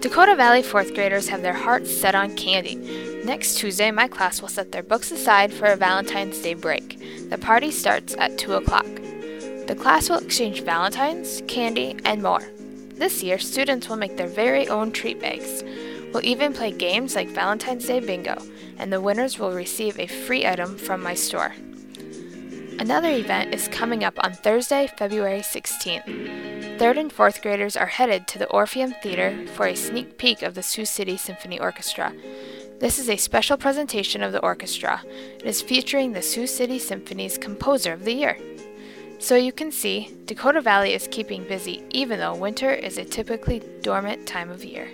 Dakota Valley fourth graders have their hearts set on candy. Next Tuesday, my class will set their books aside for a Valentine's Day break. The party starts at 2 o'clock. The class will exchange Valentines, candy, and more. This year, students will make their very own treat bags. We'll even play games like Valentine's Day Bingo, and the winners will receive a free item from my store. Another event is coming up on Thursday, February 16th. Third and fourth graders are headed to the Orpheum Theater for a sneak peek of the Sioux City Symphony Orchestra. This is a special presentation of the orchestra. It is featuring the Sioux City Symphony's Composer of the Year. So you can see, Dakota Valley is keeping busy even though winter is a typically dormant time of year.